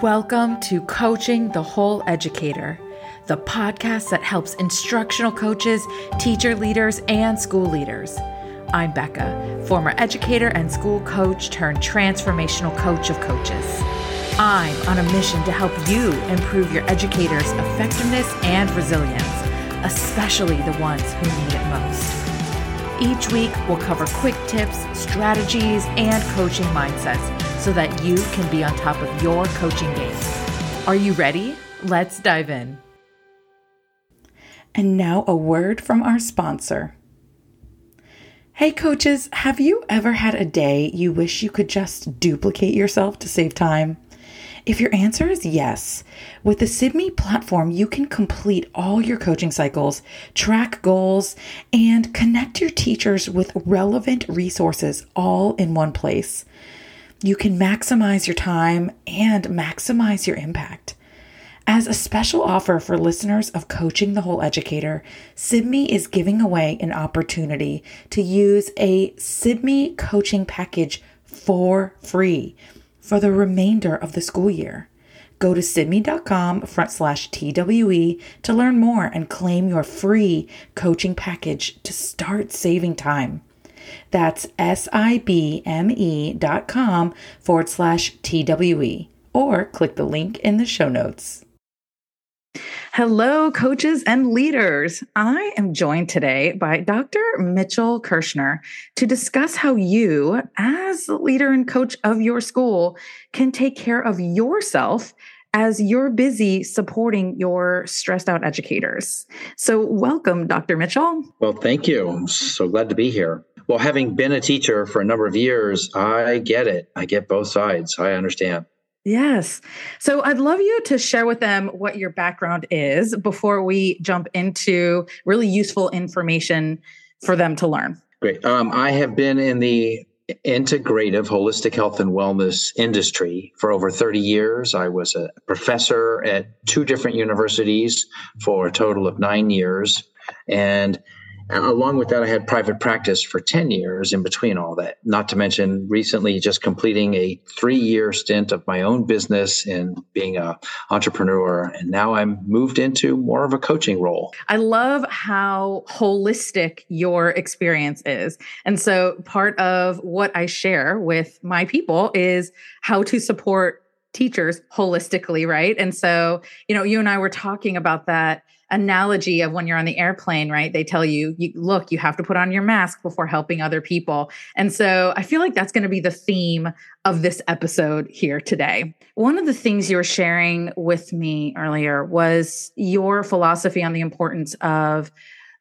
Welcome to Coaching the Whole Educator, the podcast that helps instructional coaches, teacher leaders, and school leaders. I'm Becca, former educator and school coach turned transformational coach of coaches. I'm on a mission to help you improve your educators' effectiveness and resilience, especially the ones who need it most. Each week, we'll cover quick tips, strategies, and coaching mindsets so that you can be on top of your coaching game. Are you ready? Let's dive in. And now, a word from our sponsor. Hey, coaches, have you ever had a day you wish you could just duplicate yourself to save time? If your answer is yes, with the SIBME platform, you can complete all your coaching cycles, track goals, and connect your teachers with relevant resources all in one place you can maximize your time and maximize your impact. As a special offer for listeners of Coaching the Whole Educator, SIBME is giving away an opportunity to use a SIBME coaching package for free for the remainder of the school year. Go to sibme.com front slash TWE to learn more and claim your free coaching package to start saving time. That's S-I-B-M-E dot com forward slash T-W-E or click the link in the show notes. Hello, coaches and leaders. I am joined today by Dr. Mitchell Kershner to discuss how you, as the leader and coach of your school, can take care of yourself as you're busy supporting your stressed out educators. So, welcome, Dr. Mitchell. Well, thank you. I'm so glad to be here. Well, having been a teacher for a number of years, I get it. I get both sides. I understand. Yes. So I'd love you to share with them what your background is before we jump into really useful information for them to learn. Great. Um, I have been in the integrative holistic health and wellness industry for over 30 years. I was a professor at two different universities for a total of nine years. And Uh, along with that, I had private practice for 10 years in between all that, not to mention recently just completing a three year stint of my own business and being an entrepreneur. And now I'm moved into more of a coaching role. I love how holistic your experience is. And so part of what I share with my people is how to support teachers holistically, right? And so, you know, you and I were talking about that analogy of when you're on the airplane, right? They tell you, you look, you have to put on your mask before helping other people. And so I feel like that's going to be the theme of this episode here today. One of the things you were sharing with me earlier was your philosophy on the importance of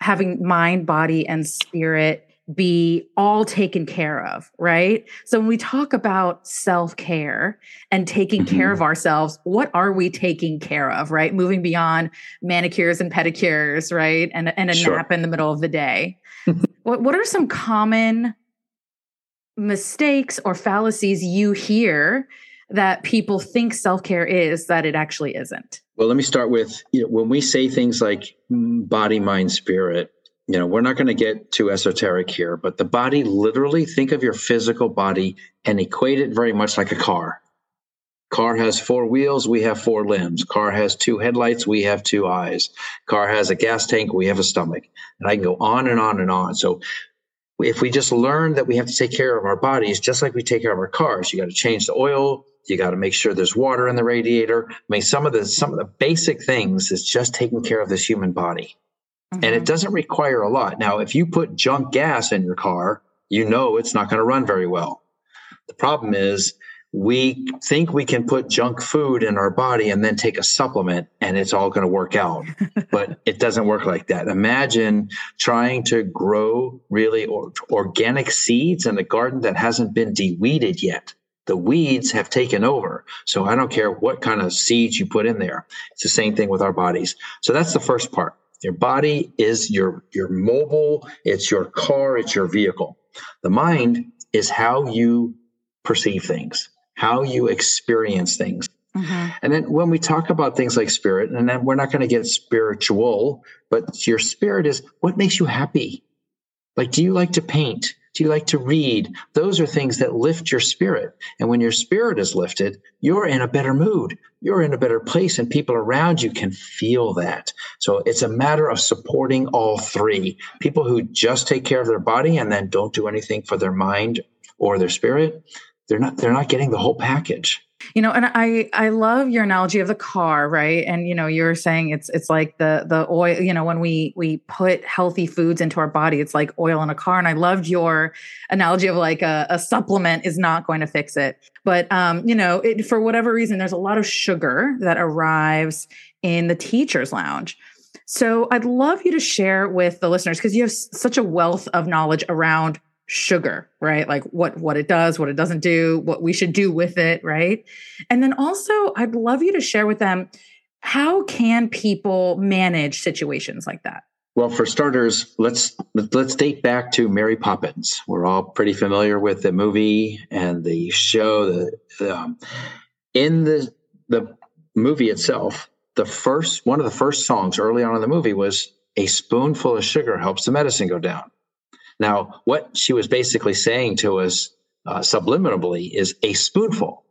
having mind, body, and spirit be all taken care of, right? So when we talk about self care and taking mm-hmm. care of ourselves, what are we taking care of, right? Moving beyond manicures and pedicures, right? And, and a sure. nap in the middle of the day. what, what are some common mistakes or fallacies you hear that people think self care is that it actually isn't? Well, let me start with you know, when we say things like mm, body, mind, spirit, you know, we're not going to get too esoteric here, but the body literally think of your physical body and equate it very much like a car. Car has four wheels, we have four limbs. Car has two headlights, we have two eyes. Car has a gas tank, we have a stomach. And I can go on and on and on. So if we just learn that we have to take care of our bodies just like we take care of our cars, you got to change the oil, you got to make sure there's water in the radiator. I mean, some of the some of the basic things is just taking care of this human body. Mm-hmm. And it mm-hmm. doesn't require a lot. Now, if you put junk gas in your car, you know it's not going to run very well. The problem is we think we can put junk food in our body and then take a supplement and it's all going to work out. but it doesn't work like that. Imagine trying to grow really or, organic seeds in a garden that hasn't been deweeded yet. The weeds have taken over. So I don't care what kind of seeds you put in there. It's the same thing with our bodies. So that's the first part. Your body is your your mobile, it's your car, it's your vehicle. The mind is how you perceive things, how you experience things. Mm-hmm. And then when we talk about things like spirit, and then we're not going to get spiritual, but your spirit is what makes you happy. Like, do you like to paint? Do you like to read? Those are things that lift your spirit. And when your spirit is lifted, you're in a better mood. You're in a better place, and people around you can feel that. So it's a matter of supporting all three. People who just take care of their body and then don't do anything for their mind or their spirit, they're not they're not getting the whole package you know and i i love your analogy of the car right? And you know you're saying it's it's like the the oil you know when we we put healthy foods into our body it's like oil in a car. And i loved your analogy of like a, a supplement is not going to fix it. But um you know it, for whatever reason there's a lot of sugar that arrives in the teachers lounge. So i'd love you to share with the listeners because you have such a wealth of knowledge around sugar right? Like what what it does what it doesn't do what we should do with it right? And then also i'd love you to share with them how can people manage situations like that? Well for starters let's let's date back to mary poppins. We're all pretty familiar with the movie and the show the um, in the the movie itself the first one of the first songs early on in the movie was a spoonful of sugar helps the medicine go down now, what she was basically saying to us uh, subliminally is a spoonful.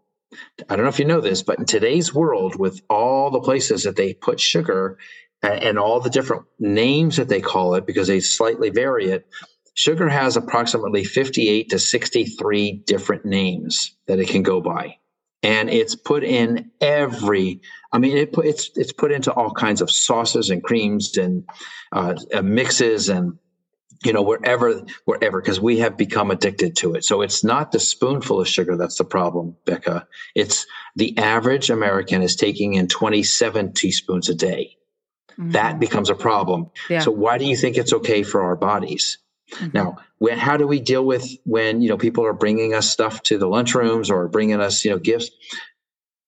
I don't know if you know this, but in today's world, with all the places that they put sugar and, and all the different names that they call it because they slightly vary it, sugar has approximately 58 to 63 different names that it can go by and it's put in every i mean it, it's it's put into all kinds of sauces and creams and uh, mixes and you know wherever wherever because we have become addicted to it. So it's not the spoonful of sugar that's the problem becca. It's the average american is taking in 27 teaspoons a day. Mm-hmm. that becomes a problem. Yeah. so why do you think it's okay for our bodies? Mm-hmm. now when, how do we deal with when you know people are bringing us stuff to the lunchrooms or bringing us you know gifts?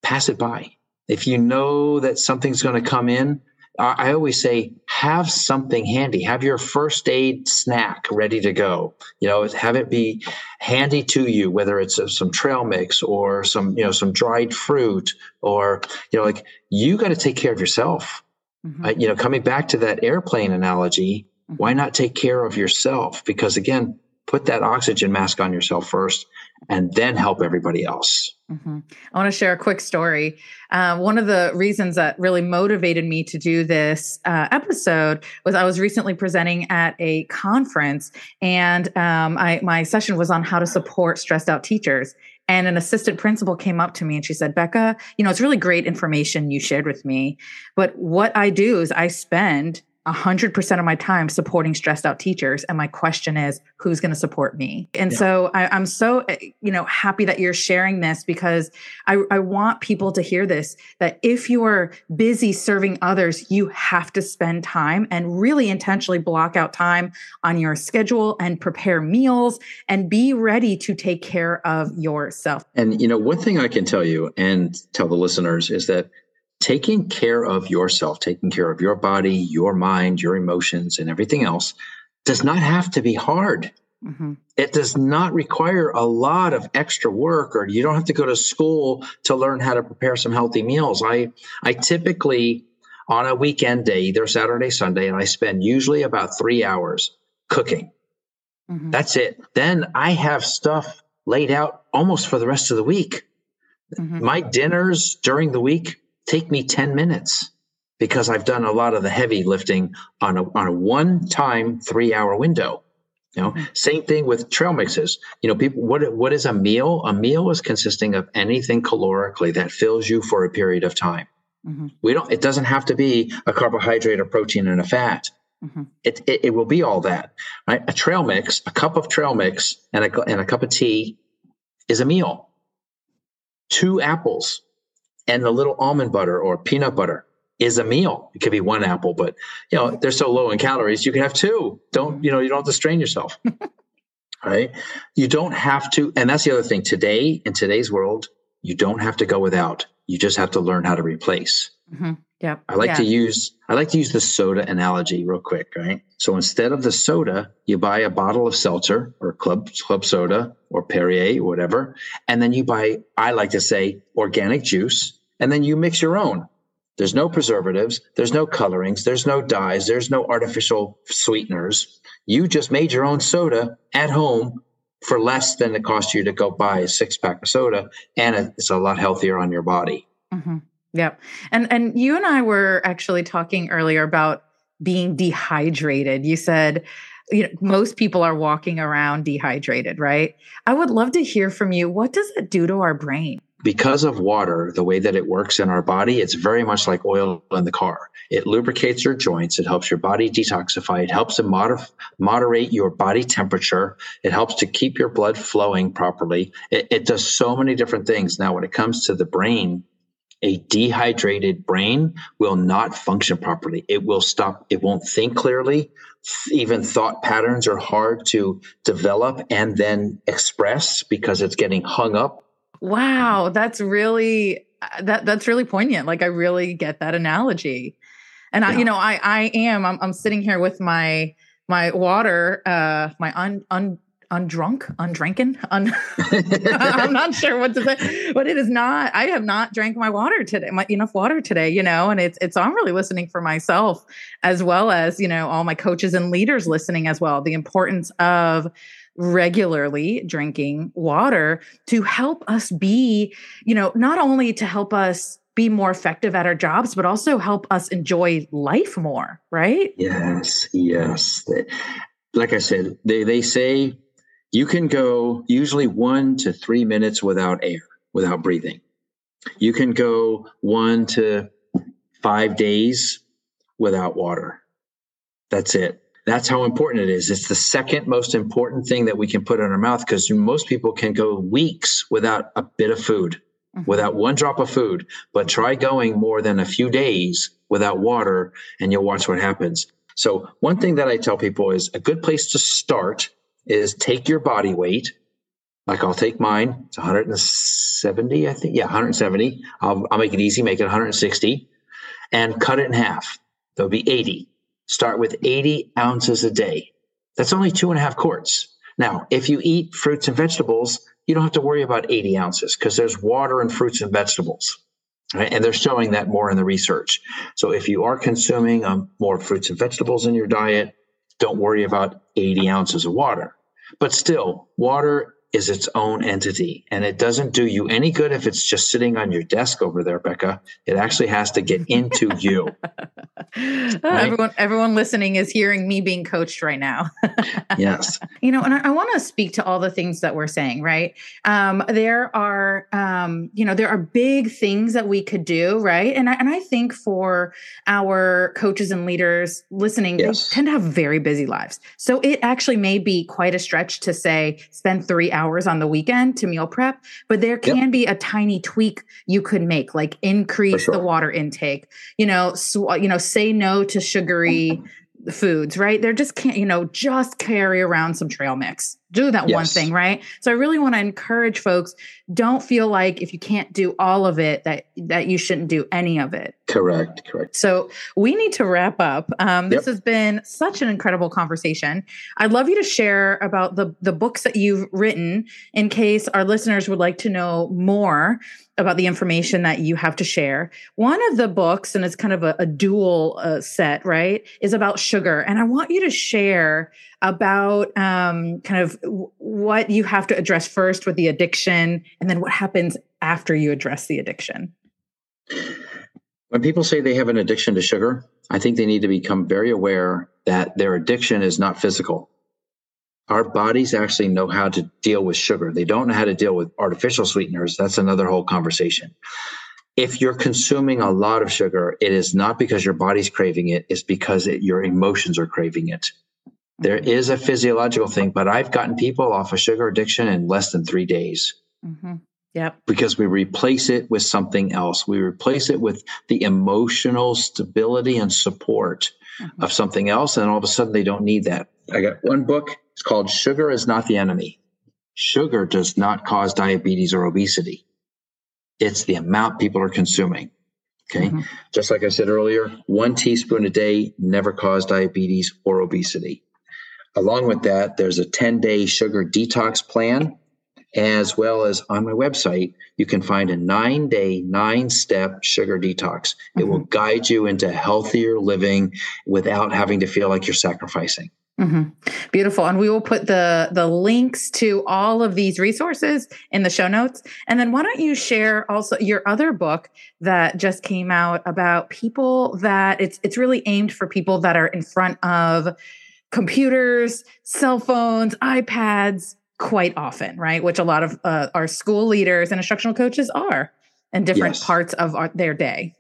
Pass it by. If you know that something's going to come in I always say, have something handy. Have your first aid snack ready to go. You know, have it be handy to you, whether it's some trail mix or some, you know, some dried fruit, or you know, like you got to take care of yourself. Mm-hmm. Uh, you know, coming back to that airplane analogy, mm-hmm. why not take care of yourself? Because again, put that oxygen mask on yourself first and then help everybody else. Mm-hmm. I want to share a quick story. Uh, one of the reasons that really motivated me to do this uh, episode was I was recently presenting at a conference, and um, I, my session was on how to support stressed out teachers. And an assistant principal came up to me and she said, Becca, you know, it's really great information you shared with me. But what I do is I spend 100% of my time supporting stressed out teachers. And my question is who's going to support me? And yeah. so I, am so you know happy that you're sharing this because I, I want people to hear this that if you are busy serving others you have to spend time and really intentionally block out time on your schedule and prepare meals and be ready to take care of yourself. And you know one thing i can tell you and tell the listeners is that taking care of yourself, taking care of your body, your mind, your emotions, and everything else does not have to be hard. Mm-hmm. It does not require a lot of extra work, or you don't have to go to school to learn how to prepare some healthy meals. I I typically on a weekend day, either Saturday, Sunday, and I spend usually about three hours cooking. Mm-hmm. That's it. Then I have stuff laid out almost for the rest of the week. Mm-hmm. My dinners during the week take me 10 minutes because I've done a lot of the heavy lifting on a, on a one time three hour window. You know, mm-hmm. same thing with trail mixes. You know, people, what, what is a meal? A meal is consisting of anything calorically that fills you for a period of time. Mm-hmm. We don't, it doesn't have to be a carbohydrate, a protein, and a fat. Mm-hmm. It, it, it, will be all that, right? A trail mix, a cup of trail mix and a, and a cup of tea is a meal. Two apples and the little almond butter or peanut butter is a meal. It could be one apple, but you know, they're so low in calories, you can have two. Don't, you know, you don't have to strain yourself. right? You don't have to, and that's the other thing. Today, in today's world, you don't have to go without. You just have to learn how to replace. Mm-hmm. Yeah. I like yeah. to use I like to use the soda analogy real quick, right? So instead of the soda, you buy a bottle of seltzer or club club soda or Perrier or whatever, and then you buy I like to say organic juice and then you mix your own. There's no preservatives, there's no colorings, there's no dyes, there's no artificial sweeteners. You just made your own soda at home for less than it costs you to go buy a six pack of soda, and it's a lot healthier on your body. Mm-hmm. Yep. And and you and I were actually talking earlier about being dehydrated. You said you know most people are walking around dehydrated, right? I would love to hear from you. What does it do to our brain? Because of water, the way that it works in our body, it's very much like oil in the car. It lubricates your joints. It helps your body detoxify. It helps to moder- moderate your body temperature. It helps to keep your blood flowing properly. It, it does so many different things. Now, when it comes to the brain, a dehydrated brain will not function properly. It will stop. It won't think clearly. Even thought patterns are hard to develop and then express because it's getting hung up Wow, that's really uh, that that's really poignant. Like I really get that analogy. And yeah. I you know, I I am I'm I'm sitting here with my my water uh my un un undrunk, undrinking. Un- I'm not sure what to say, but it is not. I have not drank my water today, my enough water today, you know, and it's it's. I'm really listening for myself as well as you know all my coaches and leaders listening as well. The importance of regularly drinking water to help us be, you know, not only to help us be more effective at our jobs, but also help us enjoy life more, right? Yes, yes. Like I said, they, they say you can go usually one to three minutes without air, without breathing. You can go one to five days without water. That's it. That's how important it is. It's the second most important thing that we can put in our mouth because most people can go weeks without a bit of food, mm-hmm. without one drop of food. But try going more than a few days without water and you'll watch what happens. So, one thing that I tell people is a good place to start is take your body weight. Like I'll take mine, it's 170, I think. Yeah, 170. I'll, I'll make it easy, make it 160 and cut it in half. There'll be 80 start with 80 ounces a day. That's only two and a half quarts. Now, if you eat fruits and vegetables, you don't have to worry about 80 ounces because there's water in fruits and vegetables. Right? And they're showing that more in the research. So if you are consuming um, more fruits and vegetables in your diet, don't worry about 80 ounces of water. But still, water is its own entity. And it doesn't do you any good if it's just sitting on your desk over there becca. It actually has to get into you. Right? everyone everyone listening is hearing me being coached right now. Yes. You know and i, I want to speak to all the things that we're saying right? Um, there are um, you know there are big things that we could do right? And I, and I think for our coaches and leaders listening yes. they tend to have very busy lives. So it actually may be quite a stretch to say spend three hours on the weekend to meal prep, but there can yep. be a tiny tweak you could make, like increase sure. the water intake. You know, sw- you know, say no to sugary foods. Right? They're just can't. You know, just carry around some trail mix do that yes. one thing, right? So I really want to encourage folks don't feel like if you can't do all of it that that you shouldn't do any of it. Correct, correct. So we need to wrap up. Um, this yep. has been such an incredible conversation. I'd love you to share about the the books that you've written in case our listeners would like to know more about the information that you have to share. One of the books, and it's kind of a, a dual uh, set, right, is about sugar, and I want you to share about um, kind of what you have to address first with the addiction and then what happens after you address the addiction. When people say they have an addiction to sugar, I think they need to become very aware that their addiction is not physical. Our bodies actually know how to deal with sugar. They don't know how to deal with artificial sweeteners. That's another whole conversation. If you're consuming a lot of sugar, it is not because your body's craving it, it's because it, your emotions are craving it. There is a physiological thing, but I've gotten people off of sugar addiction in less than three days. Mm-hmm. Yep. Because we replace it with something else. We replace it with the emotional stability and support mm-hmm. of something else. And all of a sudden, they don't need that. I got one book. It's called Sugar is Not the Enemy. Sugar does not cause diabetes or obesity, it's the amount people are consuming. Okay. Mm-hmm. Just like I said earlier, one teaspoon a day never caused diabetes or obesity. Along with that, there's a 10 day sugar detox plan, as well as on my website, you can find a nine day, nine step sugar detox. It mm-hmm. will guide you into healthier living without having to feel like you're sacrificing. Mm-hmm. Beautiful. And we will put the the links to all of these resources in the show notes. And then why don't you share also your other book that just came out about people that it's it's really aimed for people that are in front of computers, cell phones, iPads quite often, right? Which a lot of uh, our school leaders and instructional coaches are in different yes. parts of our, their day.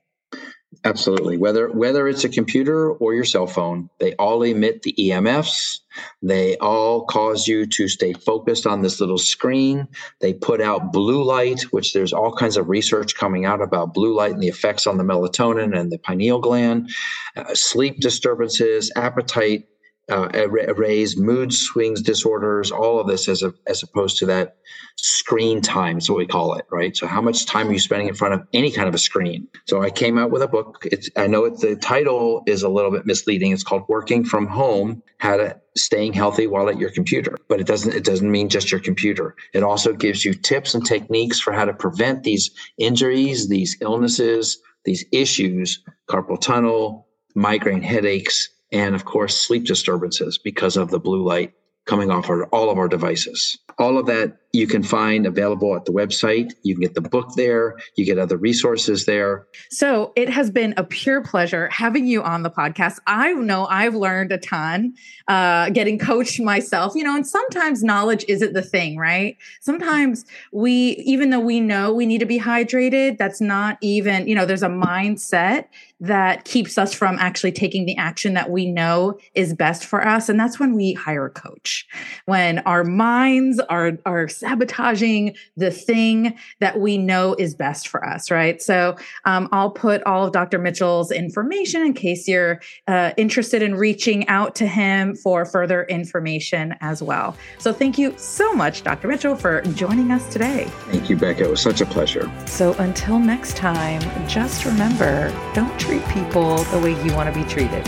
Absolutely. Whether whether it's a computer or your cell phone, they all emit the EMFs. They all cause you to stay focused on this little screen. They put out blue light, which there's all kinds of research coming out about blue light and the effects on the melatonin and the pineal gland, uh, sleep disturbances, appetite uh, arrays, mood swings disorders, all of this as a, as opposed to that screen time is what we call it, right? So how much time are you spending in front of any kind of a screen? So I came out with a book. It's I know it, the title is a little bit misleading. It's called Working from Home: How to Staying Healthy While at Your Computer. But it doesn't it doesn't mean just your computer. It also gives you tips and techniques for how to prevent these injuries, these illnesses, these issues, carpal tunnel, migraine headaches and of course sleep disturbances because of the blue light coming off our, all of our devices. All of that you can find available at the website. You can get the book there. You get other resources there. So it has been a pure pleasure having you on the podcast. I know I've learned a ton, uh, getting coached myself, you know, and sometimes knowledge isn't the thing, right? Sometimes we, even though we know we need to be hydrated, that's not even, you know, there's a mindset that keeps us from actually taking the action that we know is best for us. And that's when we hire a coach. When our minds are, are sabotaging the thing that we know is best for us, right? So um, I'll put all of Dr. Mitchell's information in case you're uh, interested in reaching out to him for further information as well. So thank you so much, Dr. Mitchell, for joining us today. Thank you, Becca. It was such a pleasure. So until next time, just remember don't treat people the way you want to be treated.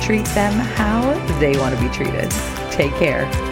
Treat them how they want to be treated. Take care.